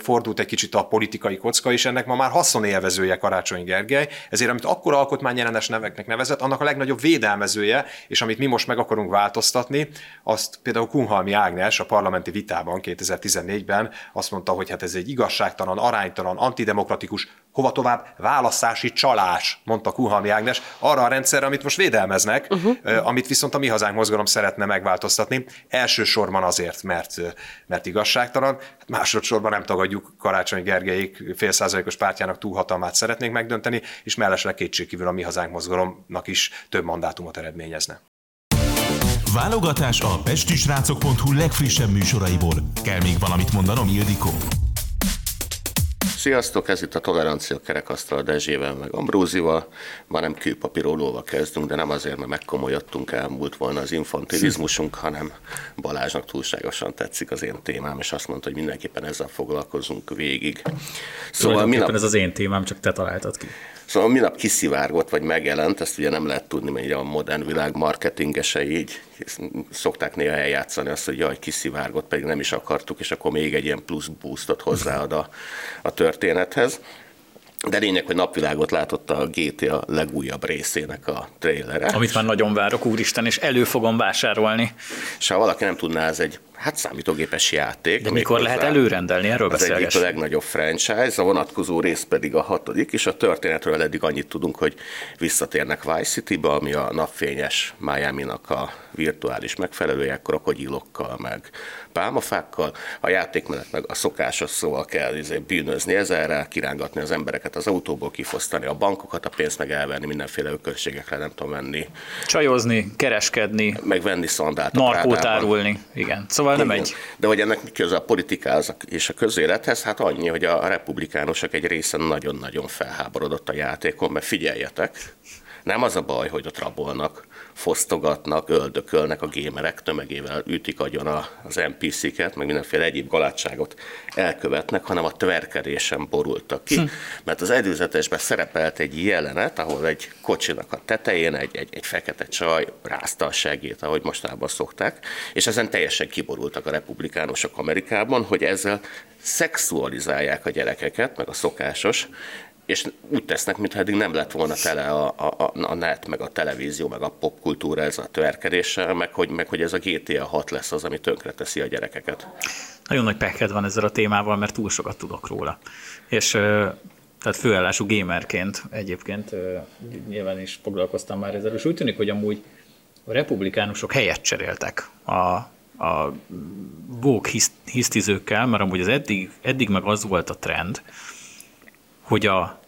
fordult egy kicsit a politikai kocka, és ennek ma már haszonélvezője Karácsony Gergely, ezért amit akkor alkotmányellenes neveknek nevezett, annak a legnagyobb védelmezője, és amit mi most meg akarunk változtatni, azt például Kunhalmi Ágnes a parlamenti vitában 2014-ben azt mondta, hogy hát ez egy igazságtalan, aránytalan, antidemokratikus, hova tovább választási csalás, mondta Kunhalmi Ágnes, arra a rendszerre, amit most védelmeznek, uh-huh. amit viszont a Mi Hazánk mozgalom szeretne megváltoztatni, elsősorban azért, mert, mert igazságtalan, másodszorban nem tagadjuk Karácsony Gergelyik félszázalékos pártjának túlhatalmát szeretnénk megdönteni, és mellesleg kétségkívül a Mi Hazánk mozgalomnak is több mandátumot eredményezne. Válogatás a pestisrácok.hu legfrissebb műsoraiból. Kell még valamit mondanom, Ildikó? Sziasztok, ez itt a Tolerancia Kerekasztal Dezsével, meg Ambrózival. Ma nem kőpapírólóval kezdünk, de nem azért, mert megkomolyodtunk, elmúlt volna az infantilizmusunk, hanem Balázsnak túlságosan tetszik az én témám, és azt mondta, hogy mindenképpen ezzel foglalkozunk végig. Szóval minap... ez az én témám, csak te találtad ki. Szóval minap kiszivárgott, vagy megjelent, ezt ugye nem lehet tudni, mert a modern világ marketingesei így szokták néha eljátszani azt, hogy jaj, kiszivárgott, pedig nem is akartuk, és akkor még egy ilyen plusz boostot hozzáad a, a történethez. De lényeg, hogy napvilágot látott a GTA legújabb részének a trailere. Amit már nagyon várok, úristen, és elő fogom vásárolni. És ha valaki nem tudná, ez egy hát számítógépes játék. De mikor lehet előrendelni, erről Az egyik a legnagyobb franchise, a vonatkozó rész pedig a hatodik, és a történetről eddig annyit tudunk, hogy visszatérnek Vice City-be, ami a napfényes Miami-nak a virtuális megfelelője, krokodillokkal, meg pálmafákkal. A játékmenet meg a szokásos szóval kell izé, bűnözni ezerrel, kirángatni az embereket az autóból, kifosztani a bankokat, a pénzt meg elvenni, mindenféle ökölségekre nem tudom menni. Csajozni, kereskedni. Megvenni szondát. Narkót árulni, igen. Szóval nem egy. De hogy ennek mi köze a politikához és a közélethez? Hát annyi, hogy a republikánusok egy része nagyon-nagyon felháborodott a játékon, mert figyeljetek, Nem az a baj, hogy ott rabolnak, fosztogatnak, öldökölnek a gémerek, tömegével ütik agyon az NPC-ket, meg mindenféle egyéb galátságot elkövetnek, hanem a tverkedésen borultak ki. Hm. Mert az előzetesben szerepelt egy jelenet, ahol egy kocsinak a tetején egy, egy, egy fekete csaj rázta a segét, ahogy mostában szokták, és ezen teljesen kiborultak a republikánusok Amerikában, hogy ezzel szexualizálják a gyerekeket, meg a szokásos, és úgy tesznek, mintha eddig nem lett volna tele a, a, a net, meg a televízió, meg a popkultúra ez a törkedéssel, meg hogy, meg hogy ez a GTA 6 lesz az, ami tönkreteszi a gyerekeket. Nagyon nagy peked van ezzel a témával, mert túl sokat tudok róla. És tehát főállású gamerként egyébként nyilván is foglalkoztam már ezzel, és úgy tűnik, hogy amúgy a republikánusok helyet cseréltek a, a vók hisztizőkkel, mert amúgy az eddig, eddig meg az volt a trend, hogy a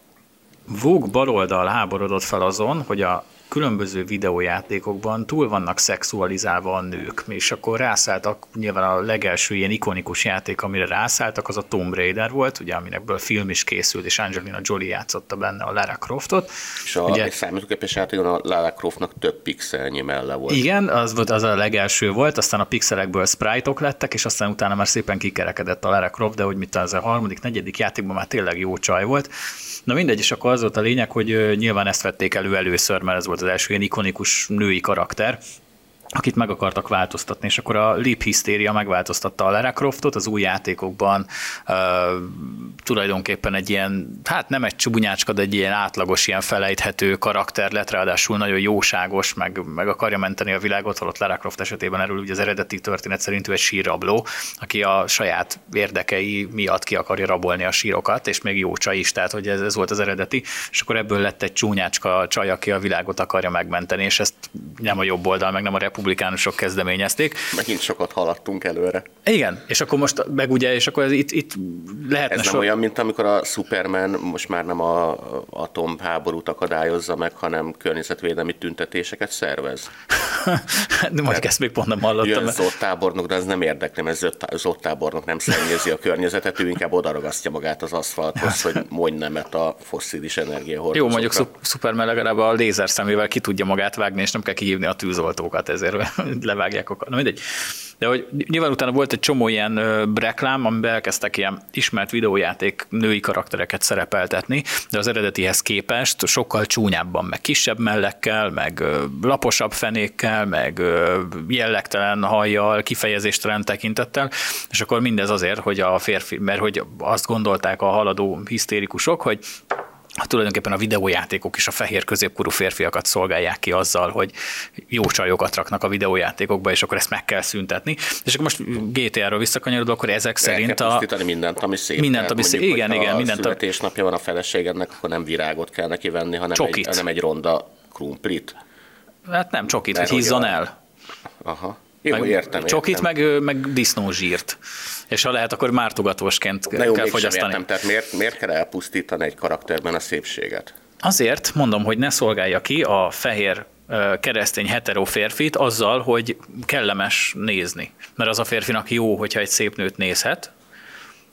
Vogue baloldal háborodott fel azon, hogy a különböző videójátékokban túl vannak szexualizálva a nők, és akkor rászálltak, nyilván a legelső ilyen ikonikus játék, amire rászálltak, az a Tomb Raider volt, ugye, aminekből film is készült, és Angelina Jolie játszotta benne a Lara Croftot. És a ugye, számítógépes játékon a Lara Croftnak több pixelnyi melle volt. Igen, az, volt, az a legelső volt, aztán a pixelekből sprite-ok lettek, és aztán utána már szépen kikerekedett a Lara Croft, de hogy mit az a harmadik, negyedik játékban már tényleg jó csaj volt. Na mindegy, és akkor az volt a lényeg, hogy nyilván ezt vették elő először, mert ez volt az első ilyen ikonikus női karakter, akit meg akartak változtatni, és akkor a Leap Hysteria megváltoztatta a Lara Croftot az új játékokban, uh, tulajdonképpen egy ilyen, hát nem egy csúnyácska, de egy ilyen átlagos, ilyen felejthető karakter lett, ráadásul nagyon jóságos, meg, meg akarja menteni a világot, holott Lara Croft esetében erről ugye az eredeti történet szerint ő egy sírrabló, aki a saját érdekei miatt ki akarja rabolni a sírokat, és még jó csaj is, tehát hogy ez, ez volt az eredeti, és akkor ebből lett egy csúnyácska csaj, aki a világot akarja megmenteni, és ezt nem a jobb oldal, meg nem a republikánusok kezdeményezték. Megint sokat haladtunk előre. Igen, és akkor most meg ugye, és akkor ez itt, itt lehetne Ez nem so... olyan, mint amikor a Superman most már nem a atomháborút akadályozza meg, hanem környezetvédelmi tüntetéseket szervez. De most ezt még pont nem hallottam. Jön zottábornok, de ez nem érdekli, mert zottábornok nem szennyezi a környezetet, ő inkább odaragasztja magát az aszfalthoz, hogy mondj nemet a fosszilis energiahordozókra. Jó, mondjuk Superman legalább a lézer szemével ki tudja magát vágni, és nem kell kihívni a tűzoltókat, ezért levágják a... Na mindegy. De hogy nyilván utána volt egy csomó ilyen reklám, amiben elkezdtek ilyen ismert videójáték női karaktereket szerepeltetni, de az eredetihez képest sokkal csúnyábban, meg kisebb mellekkel, meg laposabb fenékkel, meg jellegtelen hajjal, kifejezéstelen tekintettel, és akkor mindez azért, hogy a férfi, mert hogy azt gondolták a haladó hisztérikusok, hogy tulajdonképpen a videójátékok is a fehér középkorú férfiakat szolgálják ki azzal, hogy jó csajokat raknak a videójátékokba, és akkor ezt meg kell szüntetni. És akkor most GTA-ról visszakanyarodva, akkor ezek szerint a... mindent, ami szép. Mindent, ami szép. Igen, igen. Ha mindent. születésnapja van a feleségednek, akkor nem virágot kell neki venni, hanem, egy, hanem egy ronda krumplit. Hát nem csokit, hogy hízzon el. Aha. Jó, meg értem, Csokit, értem. meg, meg disznózsírt. És ha lehet, akkor mártogatósként Na jó, kell fogyasztani. Értem, tehát miért, miért kell elpusztítani egy karakterben a szépséget? Azért mondom, hogy ne szolgálja ki a fehér keresztény hetero férfit azzal, hogy kellemes nézni. Mert az a férfinak jó, hogyha egy szép nőt nézhet,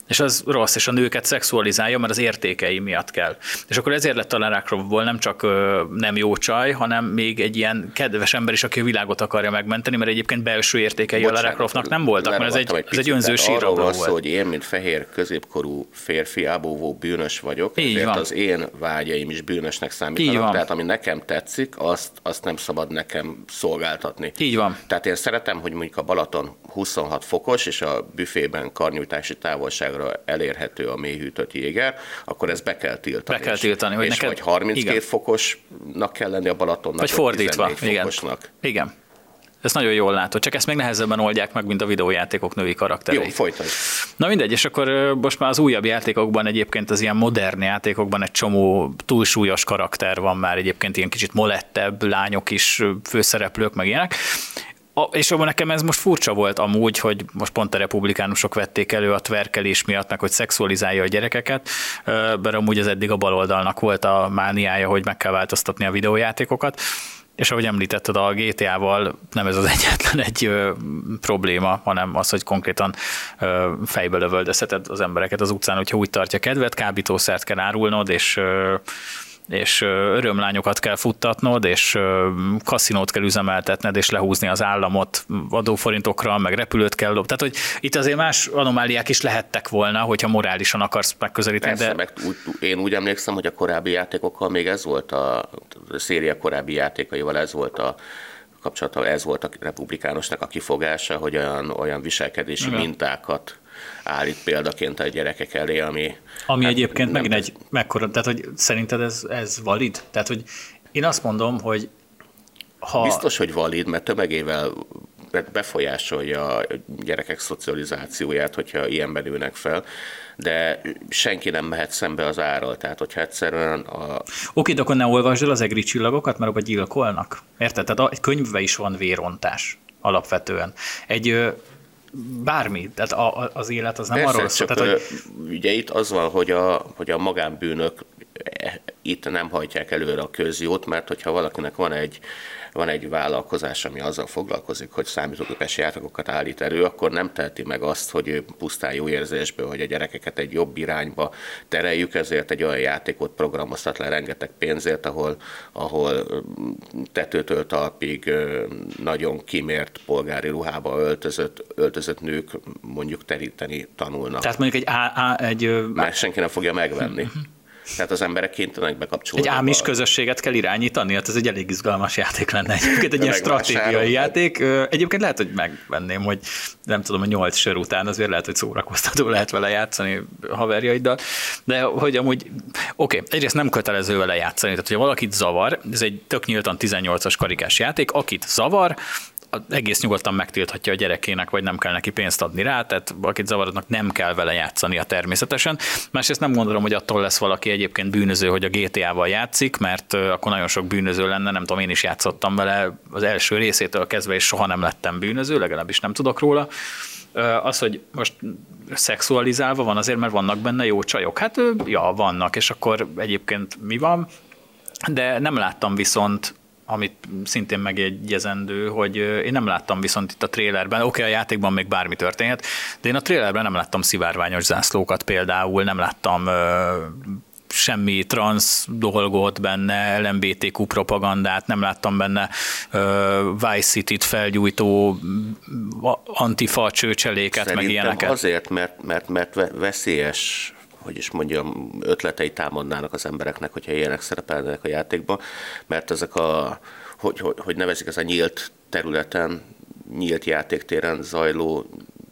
és az rossz, és a nőket szexualizálja, mert az értékei miatt kell. És akkor ezért lett a Lara Croftból nem csak nem jó csaj, hanem még egy ilyen kedves ember is, aki a világot akarja megmenteni, mert egyébként belső értékei Bocsánat, a Lara Croftnak nem voltak, mert ez egy, egy ez egy önző sírrabló volt. Szó, hogy én, mint fehér középkorú férfi, ábóvó bűnös vagyok, Így ezért van. az én vágyaim is bűnösnek számítanak, tehát ami nekem tetszik, azt, azt nem szabad nekem szolgáltatni. Így van. Tehát én szeretem, hogy mondjuk a Balaton 26 fokos, és a büfében karnyújtási távolság távolságra elérhető a mélyhűtött jéger, akkor ezt be kell tiltani. Be kell tiltani. Hogy és neked... vagy 32 igen. fokosnak kell lenni a Balatonnak, vagy fordítva. Igen. igen. Ezt nagyon jól látod, csak ezt még nehezebben oldják meg, mint a videójátékok női karakterei. Jó, folytasd. Na mindegy, és akkor most már az újabb játékokban egyébként az ilyen modern játékokban egy csomó túlsúlyos karakter van már egyébként ilyen kicsit molettebb lányok is főszereplők, meg ilyenek. A, és abban nekem ez most furcsa volt amúgy, hogy most pont a republikánusok vették elő a tverkelés miatt, meg hogy szexualizálja a gyerekeket, mert amúgy az eddig a baloldalnak volt a mániája, hogy meg kell változtatni a videójátékokat. És ahogy említetted, a GTA-val nem ez az egyetlen egy ö, probléma, hanem az, hogy konkrétan ö, fejbe lövöldözheted az embereket az utcán, hogyha úgy tartja kedvet, kábítószert kell árulnod, és ö, és örömlányokat kell futtatnod, és kaszinót kell üzemeltetned, és lehúzni az államot adóforintokra, meg repülőt kell lop. Tehát, hogy itt azért más anomáliák is lehettek volna, hogyha morálisan akarsz megközelíteni. Persze, de... meg úgy, én úgy emlékszem, hogy a korábbi játékokkal még ez volt a, a széria korábbi játékaival ez volt a kapcsolata, ez volt a republikánusnak a kifogása, hogy olyan, olyan viselkedési Igen. mintákat állít példaként a gyerekek elé, ami... Ami hát egyébként megint egy mekkora, tehát hogy szerinted ez, ez valid? Tehát, hogy én azt mondom, hogy ha... Biztos, hogy valid, mert tömegével befolyásolja a gyerekek szocializációját, hogyha ilyenben nőnek fel, de senki nem mehet szembe az árral. Tehát, hogyha egyszerűen a... Oké, de akkor ne olvasd el az egri csillagokat, mert abban gyilkolnak. Érted? Tehát egy könyvben is van vérontás alapvetően. Egy bármi, tehát a, az élet az nem Persze, arról szól. Tehát, hogy... Ugye itt az van, hogy a, hogy a magánbűnök e, itt nem hajtják előre a közjót, mert hogyha valakinek van egy van egy vállalkozás, ami azzal foglalkozik, hogy számítógépes játékokat állít elő, akkor nem teheti meg azt, hogy pusztán jó érzésből, hogy a gyerekeket egy jobb irányba tereljük, ezért egy olyan játékot programoztat le rengeteg pénzért, ahol, ahol tetőtől talpig nagyon kimért polgári ruhába öltözött, öltözött nők mondjuk teríteni tanulnak. Tehát mondjuk egy, A, A, egy Mert senki nem fogja megvenni. Tehát az emberek kénytelenek bekapcsolni. Egy ámis közösséget kell irányítani, hát ez egy elég izgalmas játék lenne egyébként, egy ilyen stratégiai játék. Egyébként lehet, hogy megvenném, hogy nem tudom, a nyolc sör után azért lehet, hogy szórakoztató lehet vele játszani haverjaiddal, de hogy amúgy, oké, okay, egyrészt nem kötelező vele játszani, tehát hogy valakit zavar, ez egy tök nyíltan 18-as karikás játék, akit zavar, egész nyugodtan megtilthatja a gyerekének, vagy nem kell neki pénzt adni rá, tehát akit zavarodnak nem kell vele játszania természetesen. Másrészt nem gondolom, hogy attól lesz valaki egyébként bűnöző, hogy a GTA-val játszik, mert akkor nagyon sok bűnöző lenne, nem tudom, én is játszottam vele az első részétől kezdve, és soha nem lettem bűnöző, legalábbis nem tudok róla. Az, hogy most szexualizálva van azért, mert vannak benne jó csajok. Hát ja, vannak, és akkor egyébként mi van? De nem láttam viszont amit szintén megjegyezendő, hogy én nem láttam viszont itt a trélerben, oké, okay, a játékban még bármi történhet, de én a trélerben nem láttam szivárványos zászlókat például, nem láttam semmi trans dolgot benne, LMBTQ propagandát, nem láttam benne Vice City-t felgyújtó antifa csőcseléket, Szerintem meg ilyeneket. azért, mert, mert, mert veszélyes hogy is mondjam, ötletei támadnának az embereknek, hogyha ilyenek szerepelnek a játékban, mert ezek a, hogy, hogy, hogy nevezik ez a nyílt területen, nyílt játéktéren zajló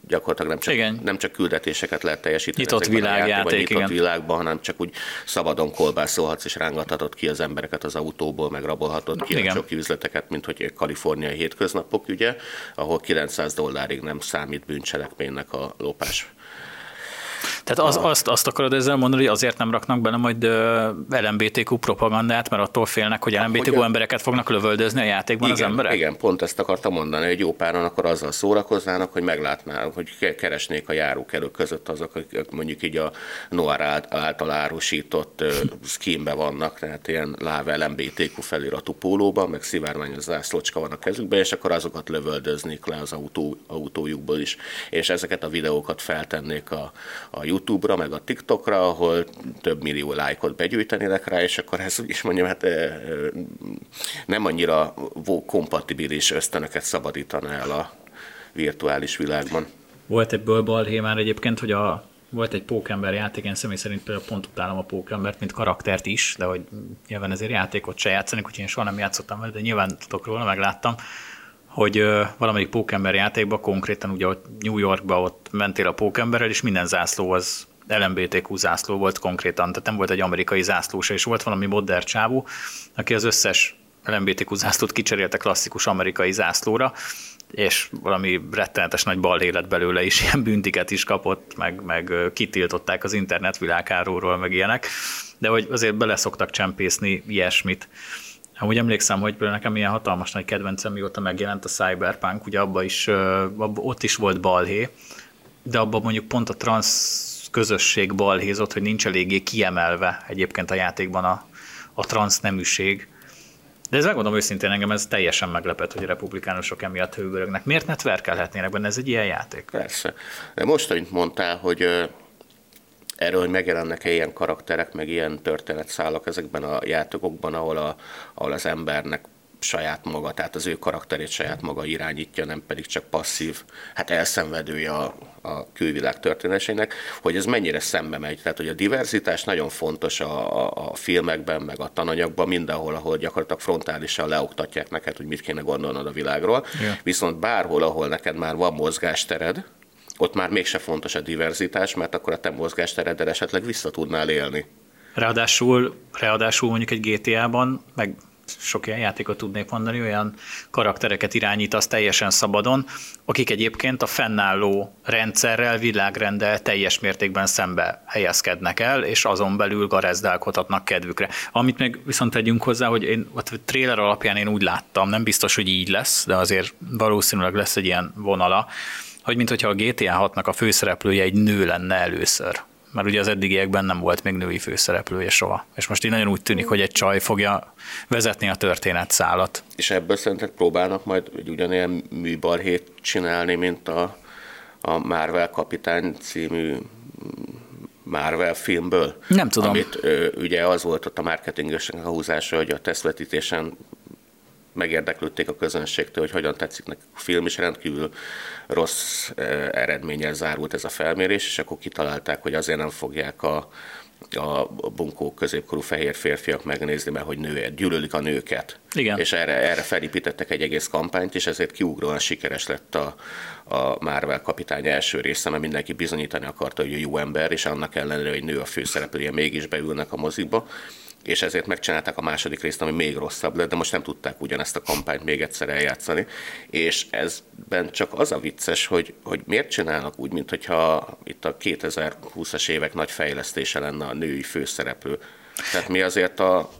gyakorlatilag nem csak, igen. nem csak küldetéseket lehet teljesíteni. Nyitott világjáték, nyitott igen. világban, hanem csak úgy szabadon kolbászolhatsz és rángathatod ki az embereket az autóból, meg rabolhatod ki igen. a csoki üzleteket, mint hogy kaliforniai hétköznapok, ugye, ahol 900 dollárig nem számít bűncselekménynek a lopás. Tehát az, azt, azt akarod ezzel mondani, hogy azért nem raknak bele majd LMBTQ propagandát, mert attól félnek, hogy LMBTQ hogy embereket fognak lövöldözni a játékban igen, az emberek? Igen, pont ezt akartam mondani, hogy jó páran akkor azzal szórakoznának, hogy meglátnák, hogy keresnék a járókelők között azok, akik mondjuk így a Noir által árusított skínbe vannak, tehát ilyen láv LMBTQ feliratú pólóban, meg szivárványos zászlócska van a kezükben, és akkor azokat lövöldöznék le az autó, autójukból is, és ezeket a videókat feltennék a, a YouTube-ra, meg a TikTokra, ahol több millió lájkot begyűjtenének rá, és akkor ez is mondjam, hát nem annyira kompatibilis ösztönöket szabadítaná el a virtuális világban. Volt ebből balhé már egyébként, hogy a, volt egy pókember játék, én személy szerint például pont utálom a pókembert, mint karaktert is, de hogy nyilván ezért játékot se játszanak, úgyhogy én soha nem játszottam vele, de nyilván tudok róla, megláttam hogy valamelyik pókember játékban, konkrétan ugye ott New Yorkba ott mentél a pókemberrel, és minden zászló az LMBTQ zászló volt konkrétan, tehát nem volt egy amerikai zászló se, és volt valami modern csávó, aki az összes LMBTQ zászlót kicserélte klasszikus amerikai zászlóra, és valami rettenetes nagy balhé lett belőle is, ilyen büntiket is kapott, meg, meg kitiltották az internet világáróról, meg ilyenek, de hogy azért bele szoktak csempészni ilyesmit. Amúgy emlékszem, hogy nekem ilyen hatalmas nagy kedvencem, mióta megjelent a Cyberpunk, ugye abba is, abba, ott is volt balhé, de abban mondjuk pont a trans közösség balhézott, hogy nincs eléggé kiemelve egyébként a játékban a, a trans neműség. De ez megmondom őszintén, engem ez teljesen meglepett, hogy a republikánusok emiatt hőbörögnek. Miért netverkelhetnének benne? Ez egy ilyen játék. Persze. De most, amit mondtál, hogy erről, hogy megjelennek-e ilyen karakterek, meg ilyen történetszálak ezekben a játékokban, ahol, a, ahol az embernek saját maga, tehát az ő karakterét saját maga irányítja, nem pedig csak passzív, hát elszenvedője a, a külvilág történésének, hogy ez mennyire szembe megy. Tehát, hogy a diverzitás nagyon fontos a, a, a filmekben, meg a tananyagban, mindenhol, ahol gyakorlatilag frontálisan leoktatják neked, hogy mit kéne gondolnod a világról. Yeah. Viszont bárhol, ahol neked már van mozgástered, ott már mégse fontos a diverzitás, mert akkor a te mozgástereddel esetleg vissza tudnál élni. Ráadásul, ráadásul mondjuk egy GTA-ban, meg sok ilyen játékot tudnék mondani, olyan karaktereket irányítasz teljesen szabadon, akik egyébként a fennálló rendszerrel, világrendel teljes mértékben szembe helyezkednek el, és azon belül garezdálkodhatnak kedvükre. Amit még viszont tegyünk hozzá, hogy én a trailer alapján én úgy láttam, nem biztos, hogy így lesz, de azért valószínűleg lesz egy ilyen vonala, hogy mintha a GTA 6-nak a főszereplője egy nő lenne először mert ugye az eddigiekben nem volt még női főszereplője soha. És most így nagyon úgy tűnik, hogy egy csaj fogja vezetni a történetszálat. És ebből szerinted próbálnak majd egy ugyanilyen műbalhét csinálni, mint a, a Marvel Kapitány című Marvel filmből? Nem tudom. Amit ö, ugye az volt ott a marketingesnek a húzása, hogy a tesztvetítésen megérdeklődték a közönségtől, hogy hogyan tetszik nekik a film, és rendkívül rossz eh, eredménnyel zárult ez a felmérés, és akkor kitalálták, hogy azért nem fogják a, a bunkó középkorú fehér férfiak megnézni, mert hogy nő, gyűlölik a nőket. Igen. És erre, erre felépítettek egy egész kampányt, és ezért kiugróan sikeres lett a, a Marvel kapitány első része, mert mindenki bizonyítani akarta, hogy jó ember, és annak ellenére, hogy nő a főszereplője, mégis beülnek a mozikba és ezért megcsinálták a második részt, ami még rosszabb lett, de most nem tudták ugyanezt a kampányt még egyszer eljátszani. És ezben csak az a vicces, hogy, hogy miért csinálnak úgy, mint hogyha itt a 2020-as évek nagy fejlesztése lenne a női főszereplő. Tehát mi azért a,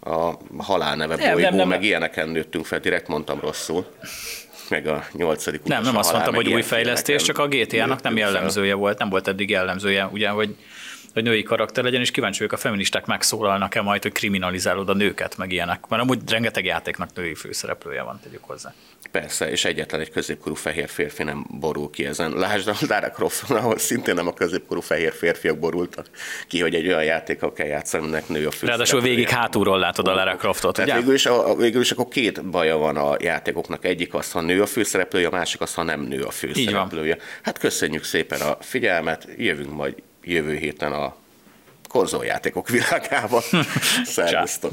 a halálneve bolygó, nem, nem, meg ilyeneken nőttünk fel, direkt mondtam rosszul meg a nyolcadik Nem, nem azt mondtam, hogy új fejlesztés, csak a GTA-nak nem jellemzője fel. volt, nem volt eddig jellemzője, ugye, hogy hogy női karakter legyen, és kíváncsi vagyok, a feministák megszólalnak-e majd, hogy kriminalizálod a nőket, meg ilyenek. Mert amúgy rengeteg játéknak női főszereplője van, tegyük hozzá. Persze, és egyetlen egy középkorú fehér férfi nem borul ki ezen. Lásd a Lara Crofton, ahol szintén nem a középkorú fehér férfiak borultak ki, hogy egy olyan játékkal kell játszani, aminek nő a fő. Ráadásul végig hátulról látod a Lara Croftot, Tehát ugye? Végül is, a, végül is akkor két baja van a játékoknak. Egyik az, ha nő a főszereplője, a másik az, ha nem nő a főszereplője. Hát köszönjük szépen a figyelmet, jövünk majd jövő héten a konzoljátékok világában. Szervusztok!